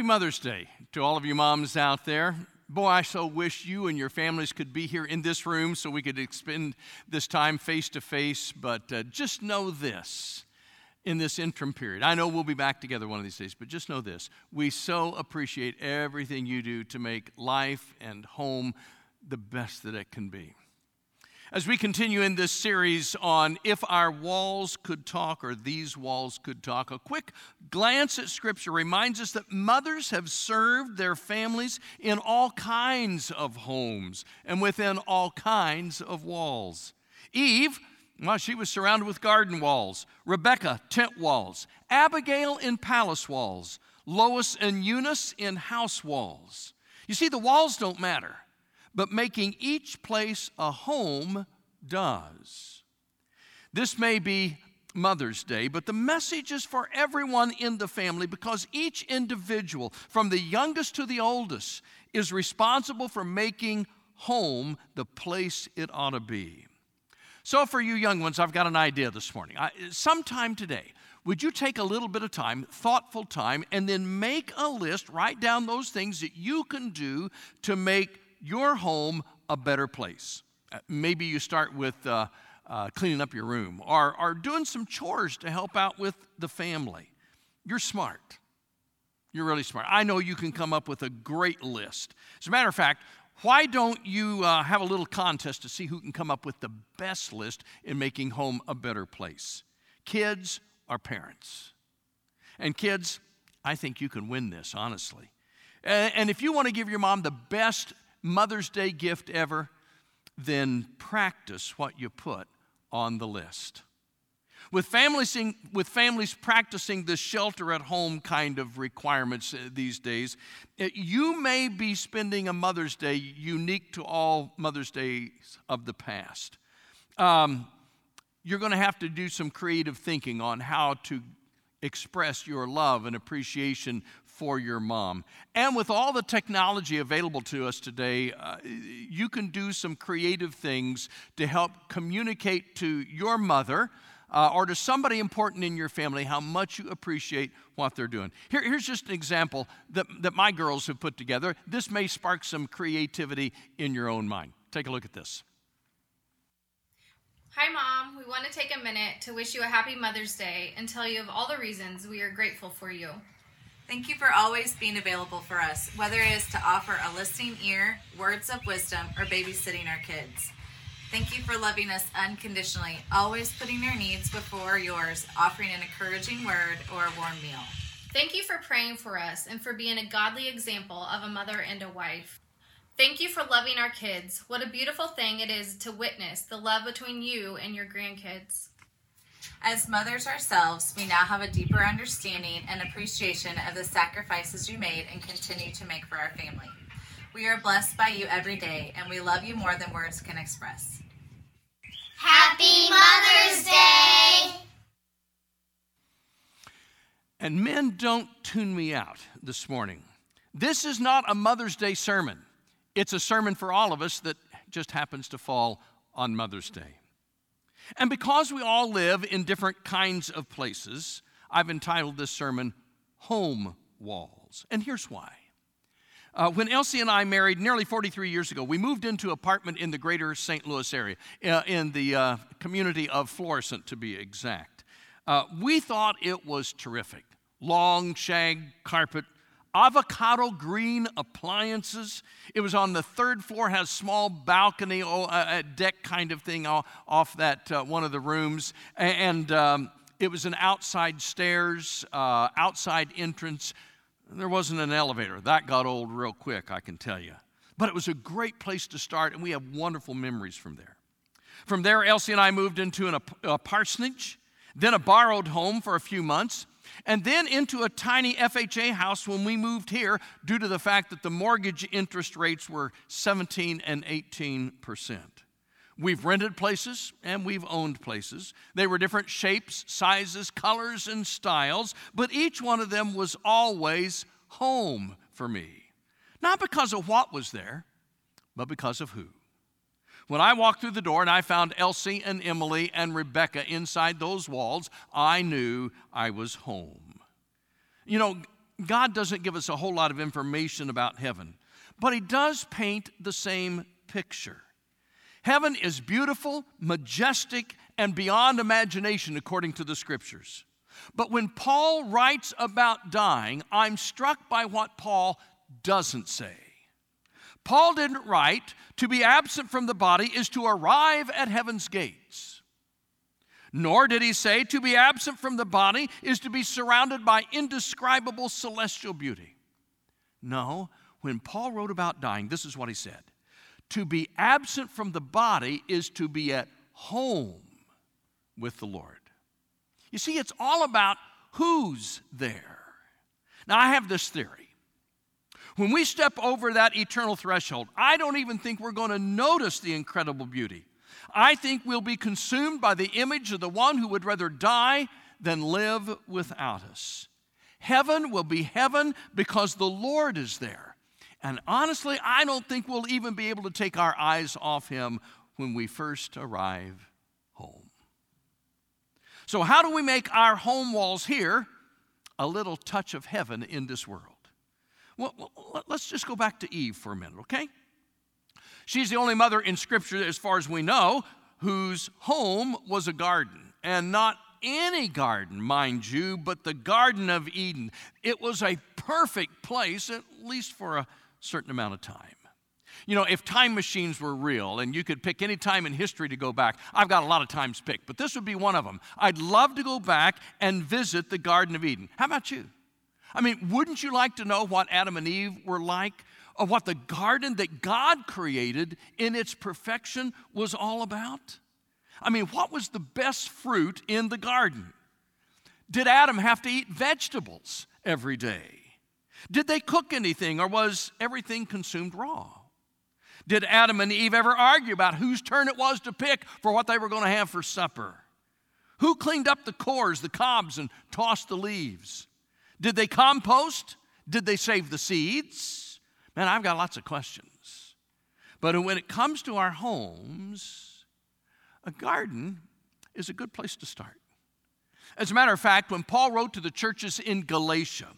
Happy Mother's Day to all of you moms out there. Boy, I so wish you and your families could be here in this room so we could spend this time face to face. But uh, just know this in this interim period. I know we'll be back together one of these days, but just know this. We so appreciate everything you do to make life and home the best that it can be. As we continue in this series on If Our Walls Could Talk or These Walls Could Talk, a quick glance at Scripture reminds us that mothers have served their families in all kinds of homes and within all kinds of walls. Eve, well, she was surrounded with garden walls, Rebecca, tent walls, Abigail in palace walls, Lois and Eunice in house walls. You see, the walls don't matter but making each place a home does. This may be Mother's Day, but the message is for everyone in the family because each individual, from the youngest to the oldest, is responsible for making home the place it ought to be. So, for you young ones, I've got an idea this morning. I, sometime today, would you take a little bit of time, thoughtful time, and then make a list, write down those things that you can do to make your home a better place. Uh, maybe you start with uh, uh, cleaning up your room or, or doing some chores to help out with the family. You're smart. You're really smart. I know you can come up with a great list. As a matter of fact, why don't you uh, have a little contest to see who can come up with the best list in making home a better place? Kids or parents? And kids, I think you can win this, honestly. And, and if you want to give your mom the best Mother's Day gift ever, then practice what you put on the list. With families, with families practicing the shelter at home kind of requirements uh, these days, uh, you may be spending a Mother's Day unique to all Mother's Days of the past. Um, you're going to have to do some creative thinking on how to express your love and appreciation for your mom. And with all the technology available to us today, uh, you can do some creative things to help communicate to your mother. Uh, or to somebody important in your family, how much you appreciate what they're doing. Here, here's just an example that, that my girls have put together. This may spark some creativity in your own mind. Take a look at this. Hi, Mom. We want to take a minute to wish you a happy Mother's Day and tell you of all the reasons we are grateful for you. Thank you for always being available for us, whether it is to offer a listening ear, words of wisdom, or babysitting our kids. Thank you for loving us unconditionally, always putting your needs before yours, offering an encouraging word or a warm meal. Thank you for praying for us and for being a godly example of a mother and a wife. Thank you for loving our kids. What a beautiful thing it is to witness the love between you and your grandkids. As mothers ourselves, we now have a deeper understanding and appreciation of the sacrifices you made and continue to make for our family. We are blessed by you every day, and we love you more than words can express. Happy Mother's Day! And men, don't tune me out this morning. This is not a Mother's Day sermon. It's a sermon for all of us that just happens to fall on Mother's Day. And because we all live in different kinds of places, I've entitled this sermon Home Walls. And here's why. Uh, when Elsie and I married nearly 43 years ago, we moved into an apartment in the greater St. Louis area, uh, in the uh, community of Florissant to be exact. Uh, we thought it was terrific. Long shag carpet, avocado green appliances. It was on the third floor, has small balcony, oh, a deck kind of thing off that uh, one of the rooms, and um, it was an outside stairs, uh, outside entrance. There wasn't an elevator. That got old real quick, I can tell you. But it was a great place to start, and we have wonderful memories from there. From there, Elsie and I moved into an, a parsonage, then a borrowed home for a few months and then into a tiny FHA house when we moved here due to the fact that the mortgage interest rates were 17 and 18 percent. We've rented places and we've owned places. They were different shapes, sizes, colors, and styles, but each one of them was always home for me. Not because of what was there, but because of who. When I walked through the door and I found Elsie and Emily and Rebecca inside those walls, I knew I was home. You know, God doesn't give us a whole lot of information about heaven, but He does paint the same picture. Heaven is beautiful, majestic, and beyond imagination according to the scriptures. But when Paul writes about dying, I'm struck by what Paul doesn't say. Paul didn't write, to be absent from the body is to arrive at heaven's gates. Nor did he say, to be absent from the body is to be surrounded by indescribable celestial beauty. No, when Paul wrote about dying, this is what he said To be absent from the body is to be at home with the Lord. You see, it's all about who's there. Now, I have this theory. When we step over that eternal threshold, I don't even think we're going to notice the incredible beauty. I think we'll be consumed by the image of the one who would rather die than live without us. Heaven will be heaven because the Lord is there. And honestly, I don't think we'll even be able to take our eyes off him when we first arrive home. So, how do we make our home walls here a little touch of heaven in this world? Well, let's just go back to Eve for a minute, okay? She's the only mother in Scripture, as far as we know, whose home was a garden, and not any garden, mind you, but the Garden of Eden. It was a perfect place, at least for a certain amount of time. You know, if time machines were real and you could pick any time in history to go back, I've got a lot of times picked, but this would be one of them. I'd love to go back and visit the Garden of Eden. How about you? I mean, wouldn't you like to know what Adam and Eve were like? Or what the garden that God created in its perfection was all about? I mean, what was the best fruit in the garden? Did Adam have to eat vegetables every day? Did they cook anything or was everything consumed raw? Did Adam and Eve ever argue about whose turn it was to pick for what they were going to have for supper? Who cleaned up the cores, the cobs, and tossed the leaves? Did they compost? Did they save the seeds? Man, I've got lots of questions. But when it comes to our homes, a garden is a good place to start. As a matter of fact, when Paul wrote to the churches in Galatia,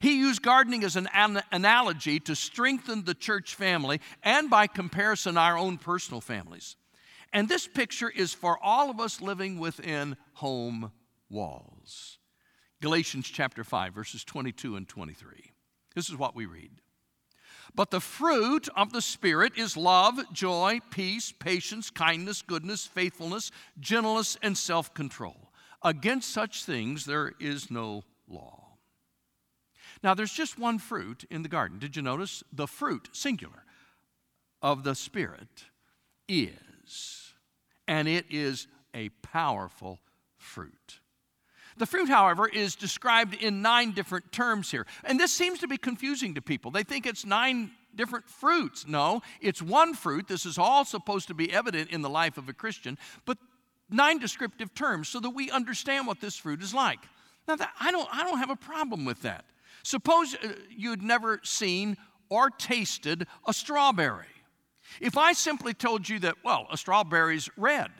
he used gardening as an analogy to strengthen the church family and, by comparison, our own personal families. And this picture is for all of us living within home walls. Galatians chapter 5, verses 22 and 23. This is what we read. But the fruit of the Spirit is love, joy, peace, patience, kindness, goodness, faithfulness, gentleness, and self control. Against such things there is no law. Now, there's just one fruit in the garden. Did you notice? The fruit, singular, of the Spirit is, and it is a powerful fruit. The fruit, however, is described in nine different terms here. And this seems to be confusing to people. They think it's nine different fruits. No, it's one fruit. This is all supposed to be evident in the life of a Christian, but nine descriptive terms so that we understand what this fruit is like. Now, that, I, don't, I don't have a problem with that. Suppose uh, you'd never seen or tasted a strawberry. If I simply told you that, well, a strawberry's red,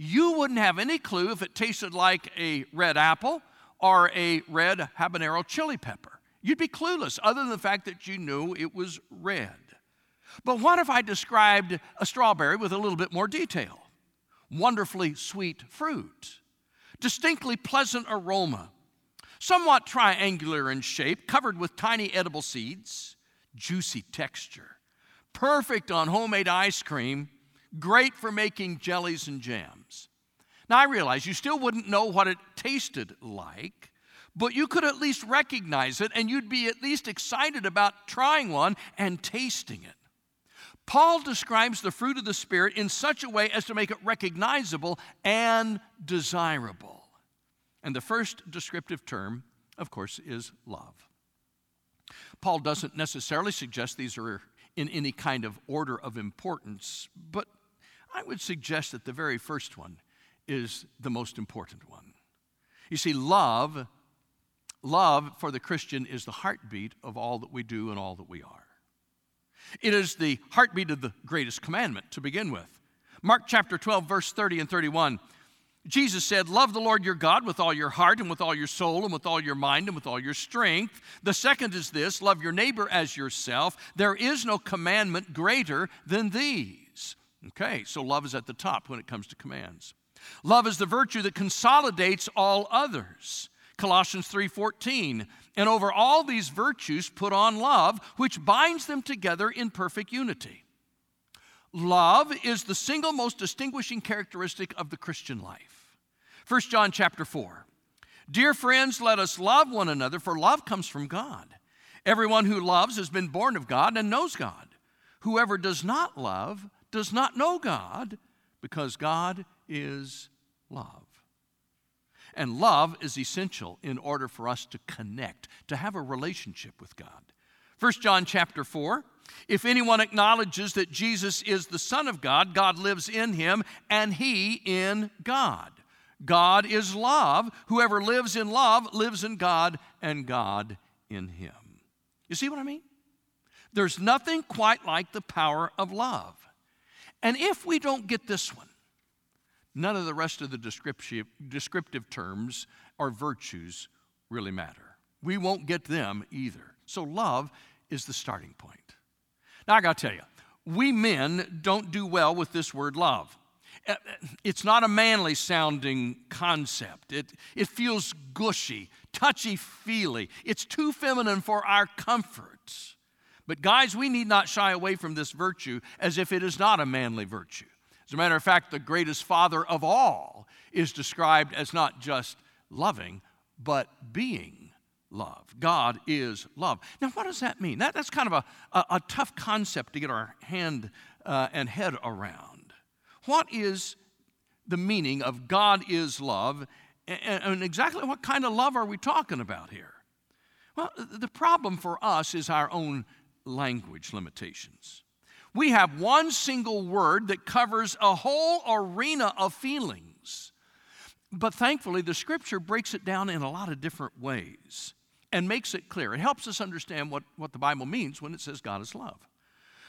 you wouldn't have any clue if it tasted like a red apple or a red habanero chili pepper. You'd be clueless, other than the fact that you knew it was red. But what if I described a strawberry with a little bit more detail? Wonderfully sweet fruit, distinctly pleasant aroma, somewhat triangular in shape, covered with tiny edible seeds, juicy texture, perfect on homemade ice cream, great for making jellies and jams. Now, I realize you still wouldn't know what it tasted like, but you could at least recognize it and you'd be at least excited about trying one and tasting it. Paul describes the fruit of the Spirit in such a way as to make it recognizable and desirable. And the first descriptive term, of course, is love. Paul doesn't necessarily suggest these are in any kind of order of importance, but I would suggest that the very first one is the most important one. You see, love, love for the Christian is the heartbeat of all that we do and all that we are. It is the heartbeat of the greatest commandment to begin with. Mark chapter 12, verse 30 and 31 Jesus said, Love the Lord your God with all your heart and with all your soul and with all your mind and with all your strength. The second is this love your neighbor as yourself. There is no commandment greater than these. Okay, so love is at the top when it comes to commands. Love is the virtue that consolidates all others. Colossians 3:14. And over all these virtues put on love, which binds them together in perfect unity. Love is the single most distinguishing characteristic of the Christian life. 1 John chapter 4. Dear friends, let us love one another, for love comes from God. Everyone who loves has been born of God and knows God. Whoever does not love does not know God, because God is love. And love is essential in order for us to connect, to have a relationship with God. 1 John chapter 4 if anyone acknowledges that Jesus is the Son of God, God lives in him and he in God. God is love. Whoever lives in love lives in God and God in him. You see what I mean? There's nothing quite like the power of love. And if we don't get this one, none of the rest of the descriptive, descriptive terms or virtues really matter. We won't get them either. So, love is the starting point. Now, I got to tell you, we men don't do well with this word love. Uh, it's not a manly sounding concept. It, it feels gushy, touchy feely. It's too feminine for our comfort. But, guys, we need not shy away from this virtue as if it is not a manly virtue. As a matter of fact, the greatest father of all is described as not just loving, but being love. God is love. Now, what does that mean? That, that's kind of a, a, a tough concept to get our hand uh, and head around. What is the meaning of God is love, and, and exactly what kind of love are we talking about here? Well, the problem for us is our own language limitations. We have one single word that covers a whole arena of feelings. But thankfully, the scripture breaks it down in a lot of different ways and makes it clear. It helps us understand what, what the Bible means when it says God is love.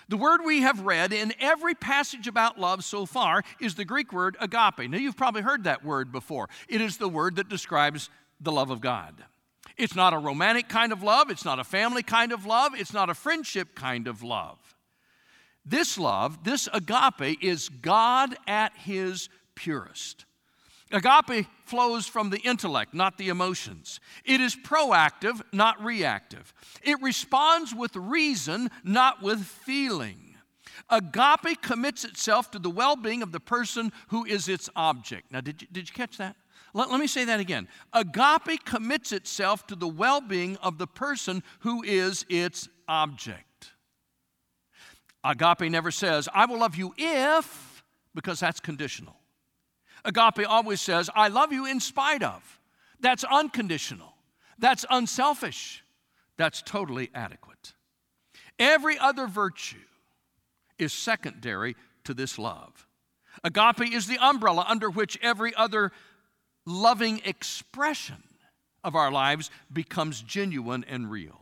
The word we have read in every passage about love so far is the Greek word agape. Now, you've probably heard that word before. It is the word that describes the love of God. It's not a romantic kind of love, it's not a family kind of love, it's not a friendship kind of love. This love, this agape, is God at his purest. Agape flows from the intellect, not the emotions. It is proactive, not reactive. It responds with reason, not with feeling. Agape commits itself to the well being of the person who is its object. Now, did you, did you catch that? Let, let me say that again. Agape commits itself to the well being of the person who is its object. Agape never says, I will love you if, because that's conditional. Agape always says, I love you in spite of. That's unconditional. That's unselfish. That's totally adequate. Every other virtue is secondary to this love. Agape is the umbrella under which every other loving expression of our lives becomes genuine and real.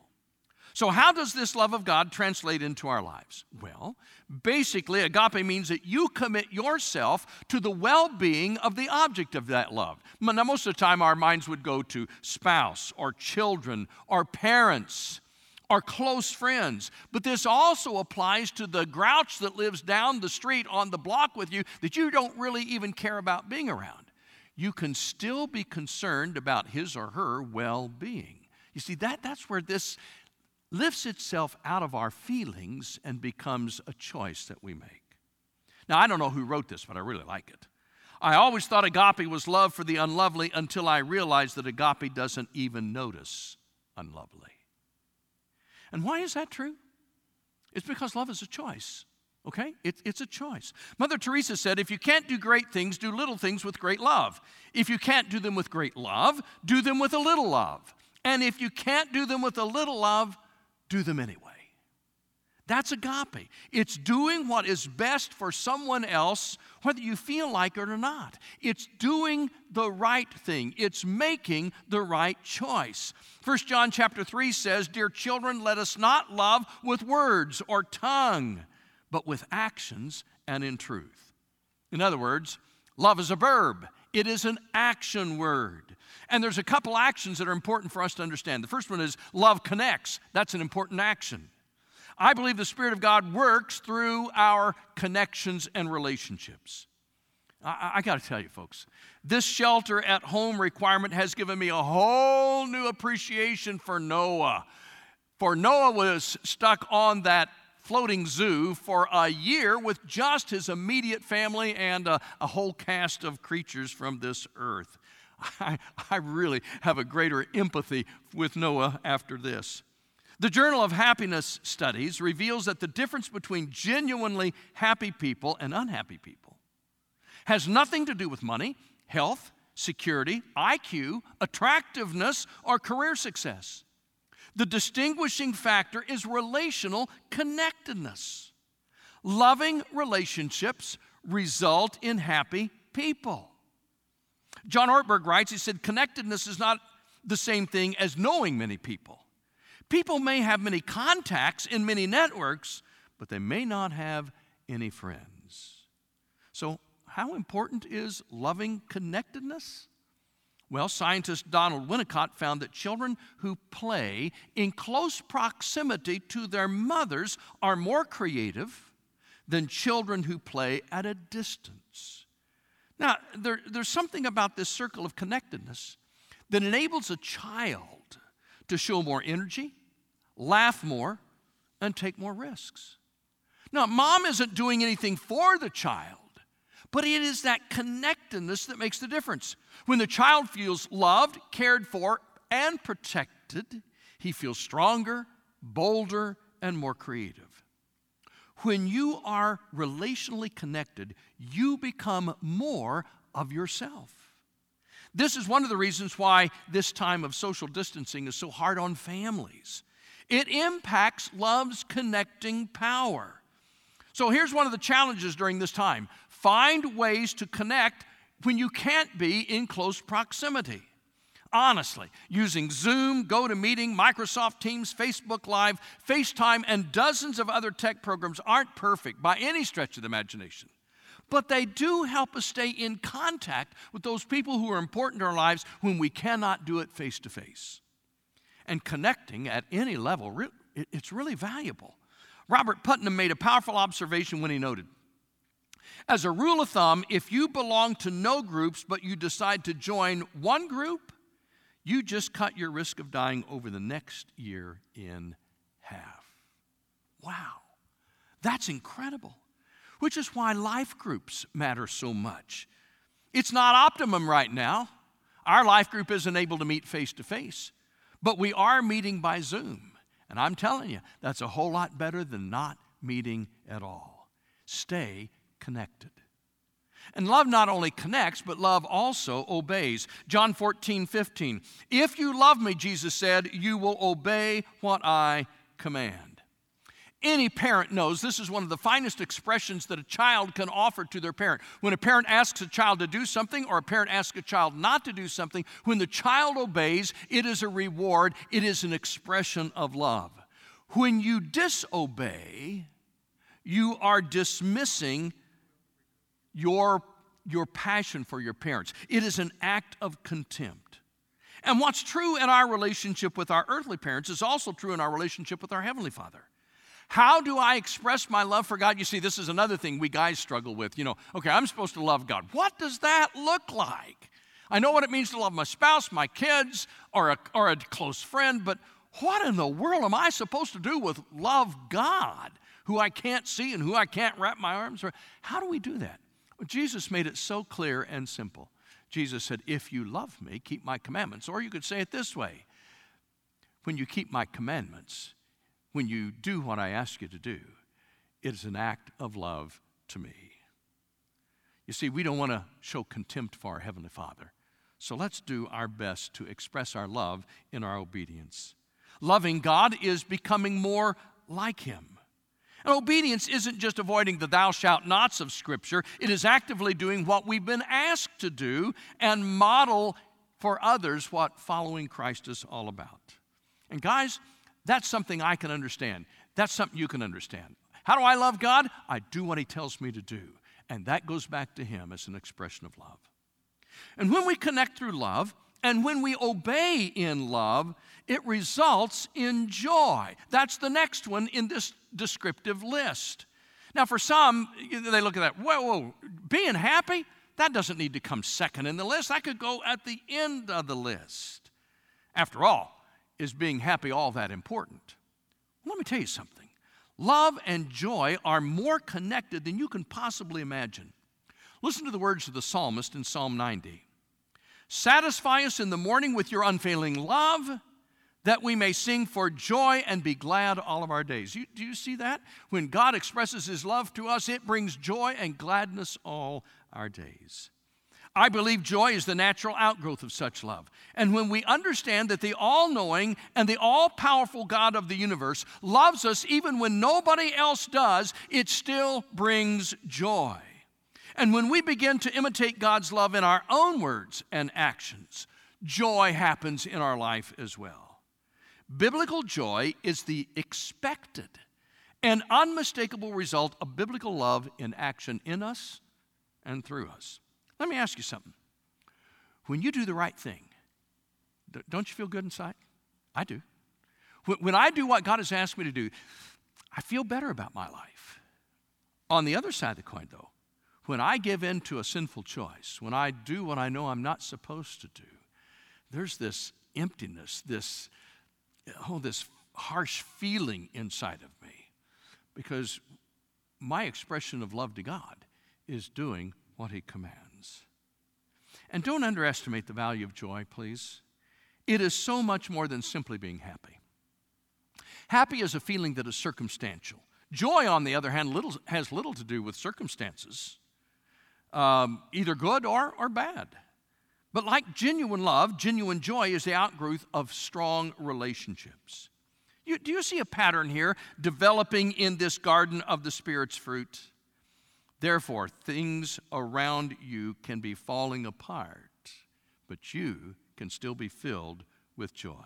So, how does this love of God translate into our lives? Well, basically, agape means that you commit yourself to the well being of the object of that love. Now, most of the time, our minds would go to spouse or children or parents or close friends. But this also applies to the grouch that lives down the street on the block with you that you don't really even care about being around. You can still be concerned about his or her well being. You see, that, that's where this lifts itself out of our feelings and becomes a choice that we make. Now, I don't know who wrote this, but I really like it. I always thought agape was love for the unlovely until I realized that agape doesn't even notice unlovely. And why is that true? It's because love is a choice. Okay? It, it's a choice. Mother Teresa said, if you can't do great things, do little things with great love. If you can't do them with great love, do them with a little love. And if you can't do them with a little love, do them anyway. That's agape. It's doing what is best for someone else, whether you feel like it or not. It's doing the right thing. It's making the right choice. 1 John chapter 3 says, Dear children, let us not love with words or tongue, but with actions and in truth. In other words, love is a verb. it is an action word. And there's a couple actions that are important for us to understand. The first one is love connects. That's an important action. I believe the Spirit of God works through our connections and relationships. I, I got to tell you, folks, this shelter at home requirement has given me a whole new appreciation for Noah. For Noah was stuck on that floating zoo for a year with just his immediate family and a, a whole cast of creatures from this earth. I, I really have a greater empathy with Noah after this. The Journal of Happiness Studies reveals that the difference between genuinely happy people and unhappy people has nothing to do with money, health, security, IQ, attractiveness, or career success. The distinguishing factor is relational connectedness. Loving relationships result in happy people. John Ortberg writes, he said, connectedness is not the same thing as knowing many people. People may have many contacts in many networks, but they may not have any friends. So, how important is loving connectedness? Well, scientist Donald Winnicott found that children who play in close proximity to their mothers are more creative than children who play at a distance. Now, there, there's something about this circle of connectedness that enables a child to show more energy, laugh more, and take more risks. Now, mom isn't doing anything for the child, but it is that connectedness that makes the difference. When the child feels loved, cared for, and protected, he feels stronger, bolder, and more creative. When you are relationally connected, you become more of yourself. This is one of the reasons why this time of social distancing is so hard on families. It impacts love's connecting power. So here's one of the challenges during this time find ways to connect when you can't be in close proximity. Honestly, using Zoom, GoToMeeting, Microsoft Teams, Facebook Live, FaceTime, and dozens of other tech programs aren't perfect by any stretch of the imagination. But they do help us stay in contact with those people who are important to our lives when we cannot do it face to face and connecting at any level, it's really valuable. Robert Putnam made a powerful observation when he noted As a rule of thumb, if you belong to no groups but you decide to join one group, you just cut your risk of dying over the next year in half. Wow, that's incredible. Which is why life groups matter so much. It's not optimum right now. Our life group isn't able to meet face to face. But we are meeting by Zoom. And I'm telling you, that's a whole lot better than not meeting at all. Stay connected. And love not only connects, but love also obeys. John 14, 15. If you love me, Jesus said, you will obey what I command. Any parent knows this is one of the finest expressions that a child can offer to their parent. When a parent asks a child to do something or a parent asks a child not to do something, when the child obeys, it is a reward, it is an expression of love. When you disobey, you are dismissing your, your passion for your parents. It is an act of contempt. And what's true in our relationship with our earthly parents is also true in our relationship with our Heavenly Father. How do I express my love for God? You see, this is another thing we guys struggle with. You know, okay, I'm supposed to love God. What does that look like? I know what it means to love my spouse, my kids, or a, or a close friend, but what in the world am I supposed to do with love God, who I can't see and who I can't wrap my arms around? How do we do that? Jesus made it so clear and simple. Jesus said, If you love me, keep my commandments. Or you could say it this way When you keep my commandments, when you do what I ask you to do, it is an act of love to me. You see, we don't want to show contempt for our Heavenly Father. So let's do our best to express our love in our obedience. Loving God is becoming more like Him. And obedience isn't just avoiding the thou shalt nots of Scripture, it is actively doing what we've been asked to do and model for others what following Christ is all about. And guys, that's something I can understand. That's something you can understand. How do I love God? I do what He tells me to do. And that goes back to Him as an expression of love. And when we connect through love, and when we obey in love, it results in joy. That's the next one in this descriptive list. Now, for some, they look at that, whoa, whoa, being happy, that doesn't need to come second in the list. That could go at the end of the list. After all, is being happy all that important? Let me tell you something. Love and joy are more connected than you can possibly imagine. Listen to the words of the psalmist in Psalm 90 Satisfy us in the morning with your unfailing love, that we may sing for joy and be glad all of our days. You, do you see that? When God expresses his love to us, it brings joy and gladness all our days. I believe joy is the natural outgrowth of such love. And when we understand that the all knowing and the all powerful God of the universe loves us even when nobody else does, it still brings joy. And when we begin to imitate God's love in our own words and actions, joy happens in our life as well. Biblical joy is the expected and unmistakable result of biblical love in action in us and through us. Let me ask you something. When you do the right thing, don't you feel good inside? I do. When I do what God has asked me to do, I feel better about my life. On the other side of the coin, though, when I give in to a sinful choice, when I do what I know I'm not supposed to do, there's this emptiness, this, oh, this harsh feeling inside of me because my expression of love to God is doing what He commands. And don't underestimate the value of joy, please. It is so much more than simply being happy. Happy is a feeling that is circumstantial. Joy, on the other hand, little, has little to do with circumstances, um, either good or, or bad. But like genuine love, genuine joy is the outgrowth of strong relationships. You, do you see a pattern here developing in this garden of the Spirit's fruit? Therefore, things around you can be falling apart, but you can still be filled with joy.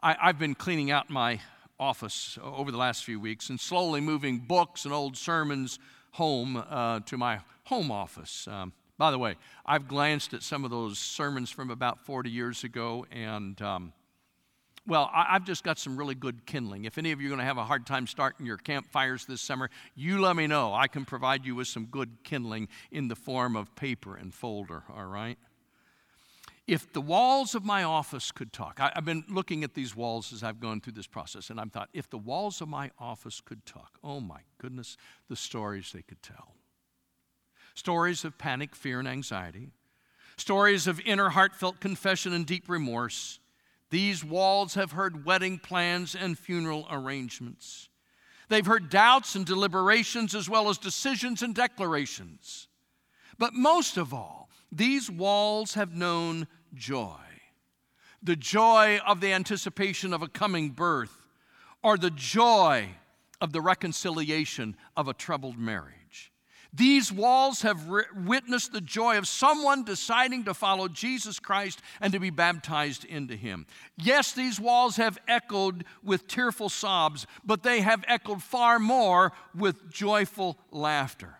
I, have been cleaning out my office over the last few weeks and slowly moving books and old sermons home uh, to my home office. Um, by the way, I've glanced at some of those sermons from about 40 years ago, and um, well, I, have just got some really good kindling. If any of you are going to have a hard time starting your campfires this summer, you let me know. I can provide you with some good kindling in the form of paper and folder, all right? If the walls of my office could talk, I, have been looking at these walls as I've gone through this process, and I've thought, if the walls of my office could talk, oh my goodness, the stories they could tell. Stories of panic, fear, and anxiety, stories of inner heartfelt confession and deep remorse these walls have heard wedding plans and funeral arrangements. They've heard doubts and deliberations as well as decisions and declarations. But most of all, these walls have known joy the joy of the anticipation of a coming birth, or the joy of the reconciliation of a troubled marriage. These walls have re- witnessed the joy of someone deciding to follow Jesus Christ and to be baptized into him. Yes, these walls have echoed with tearful sobs, but they have echoed far more with joyful laughter.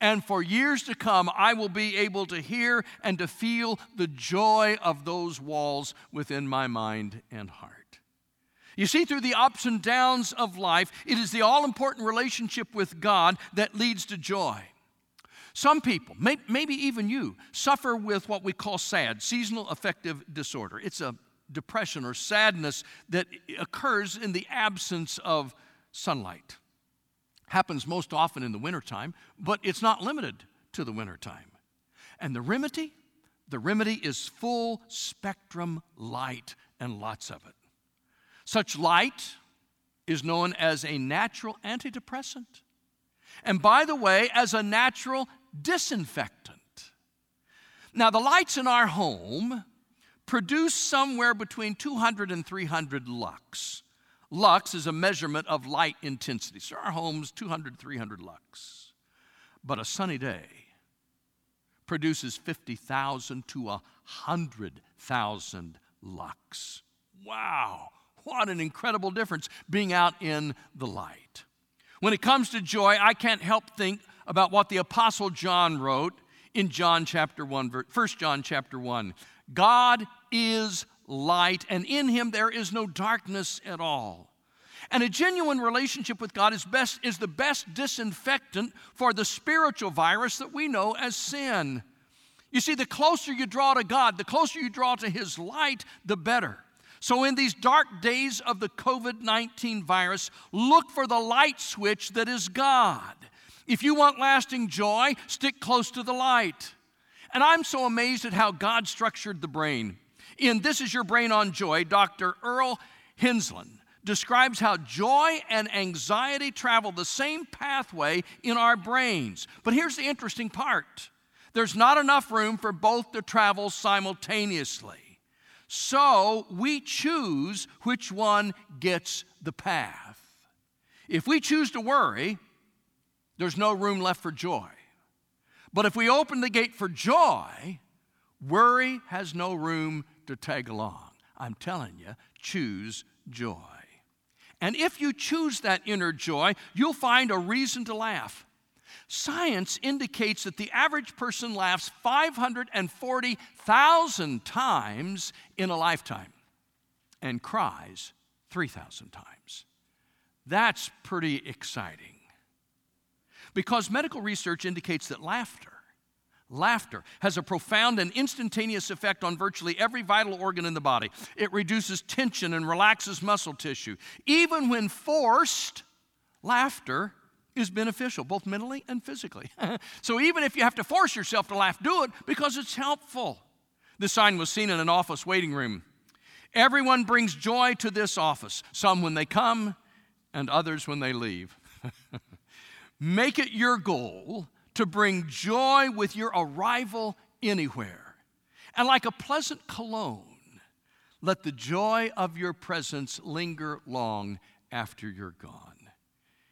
And for years to come, I will be able to hear and to feel the joy of those walls within my mind and heart. You see, through the ups and downs of life, it is the all important relationship with God that leads to joy. Some people, maybe even you, suffer with what we call SAD, seasonal affective disorder. It's a depression or sadness that occurs in the absence of sunlight. Happens most often in the wintertime, but it's not limited to the wintertime. And the remedy? The remedy is full spectrum light and lots of it. Such light is known as a natural antidepressant. And by the way, as a natural disinfectant. Now, the lights in our home produce somewhere between 200 and 300 lux. Lux is a measurement of light intensity. So our home's 200, 300 lux. But a sunny day produces 50,000 to 100,000 lux. Wow, what an incredible difference being out in the light. When it comes to joy, I can't help think about what the Apostle John wrote in John chapter 1, 1 John chapter 1. God is light, and in him there is no darkness at all. And a genuine relationship with God is, best, is the best disinfectant for the spiritual virus that we know as sin. You see, the closer you draw to God, the closer you draw to His light, the better. So, in these dark days of the COVID 19 virus, look for the light switch that is God. If you want lasting joy, stick close to the light. And I'm so amazed at how God structured the brain. In This Is Your Brain on Joy, Dr. Earl Henslin describes how joy and anxiety travel the same pathway in our brains. But here's the interesting part there's not enough room for both to travel simultaneously. So we choose which one gets the path. If we choose to worry, there's no room left for joy. But if we open the gate for joy, worry has no room to tag along. I'm telling you, choose joy. And if you choose that inner joy, you'll find a reason to laugh. Science indicates that the average person laughs 540,000 times in a lifetime and cries 3,000 times. That's pretty exciting. Because medical research indicates that laughter, laughter has a profound and instantaneous effect on virtually every vital organ in the body. It reduces tension and relaxes muscle tissue. Even when forced, laughter is beneficial, both mentally and physically. so even if you have to force yourself to laugh, do it because it's helpful. This sign was seen in an office waiting room. Everyone brings joy to this office, some when they come and others when they leave. Make it your goal to bring joy with your arrival anywhere. And like a pleasant cologne, let the joy of your presence linger long after you're gone.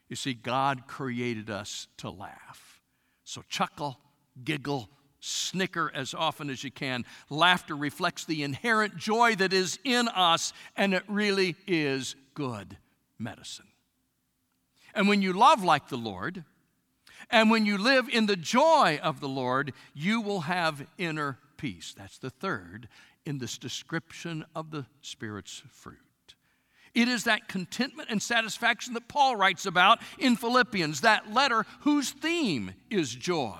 You see, God created us to laugh. So chuckle, giggle, snicker as often as you can. Laughter reflects the inherent joy that is in us, and it really is good medicine. And when you love like the Lord, and when you live in the joy of the Lord, you will have inner peace. That's the third in this description of the Spirit's fruit. It is that contentment and satisfaction that Paul writes about in Philippians, that letter whose theme is joy.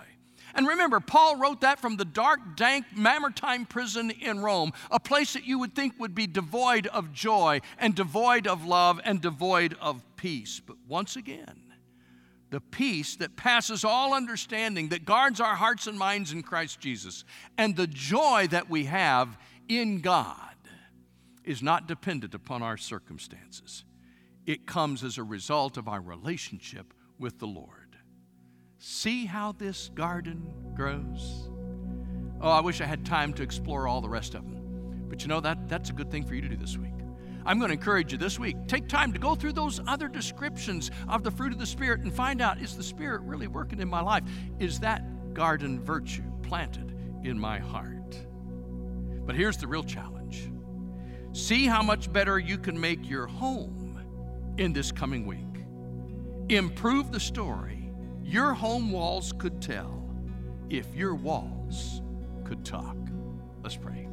And remember, Paul wrote that from the dark, dank, Mamertine prison in Rome, a place that you would think would be devoid of joy and devoid of love and devoid of peace. But once again, the peace that passes all understanding, that guards our hearts and minds in Christ Jesus, and the joy that we have in God is not dependent upon our circumstances. It comes as a result of our relationship with the Lord. See how this garden grows? Oh, I wish I had time to explore all the rest of them. But you know, that, that's a good thing for you to do this week. I'm going to encourage you this week take time to go through those other descriptions of the fruit of the Spirit and find out is the Spirit really working in my life? Is that garden virtue planted in my heart? But here's the real challenge See how much better you can make your home in this coming week. Improve the story your home walls could tell if your walls could talk. Let's pray.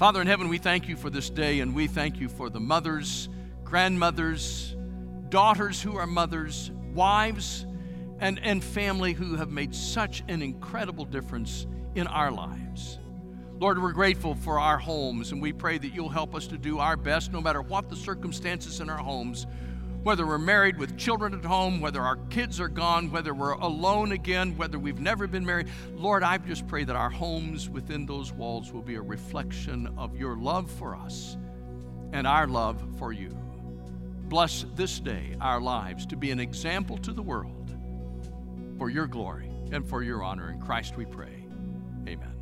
Father in heaven, we thank you for this day and we thank you for the mothers, grandmothers, daughters who are mothers, wives, and, and family who have made such an incredible difference in our lives. Lord, we're grateful for our homes, and we pray that you'll help us to do our best no matter what the circumstances in our homes. Whether we're married with children at home, whether our kids are gone, whether we're alone again, whether we've never been married, Lord, I just pray that our homes within those walls will be a reflection of your love for us and our love for you. Bless this day our lives to be an example to the world for your glory and for your honor. In Christ we pray. Amen.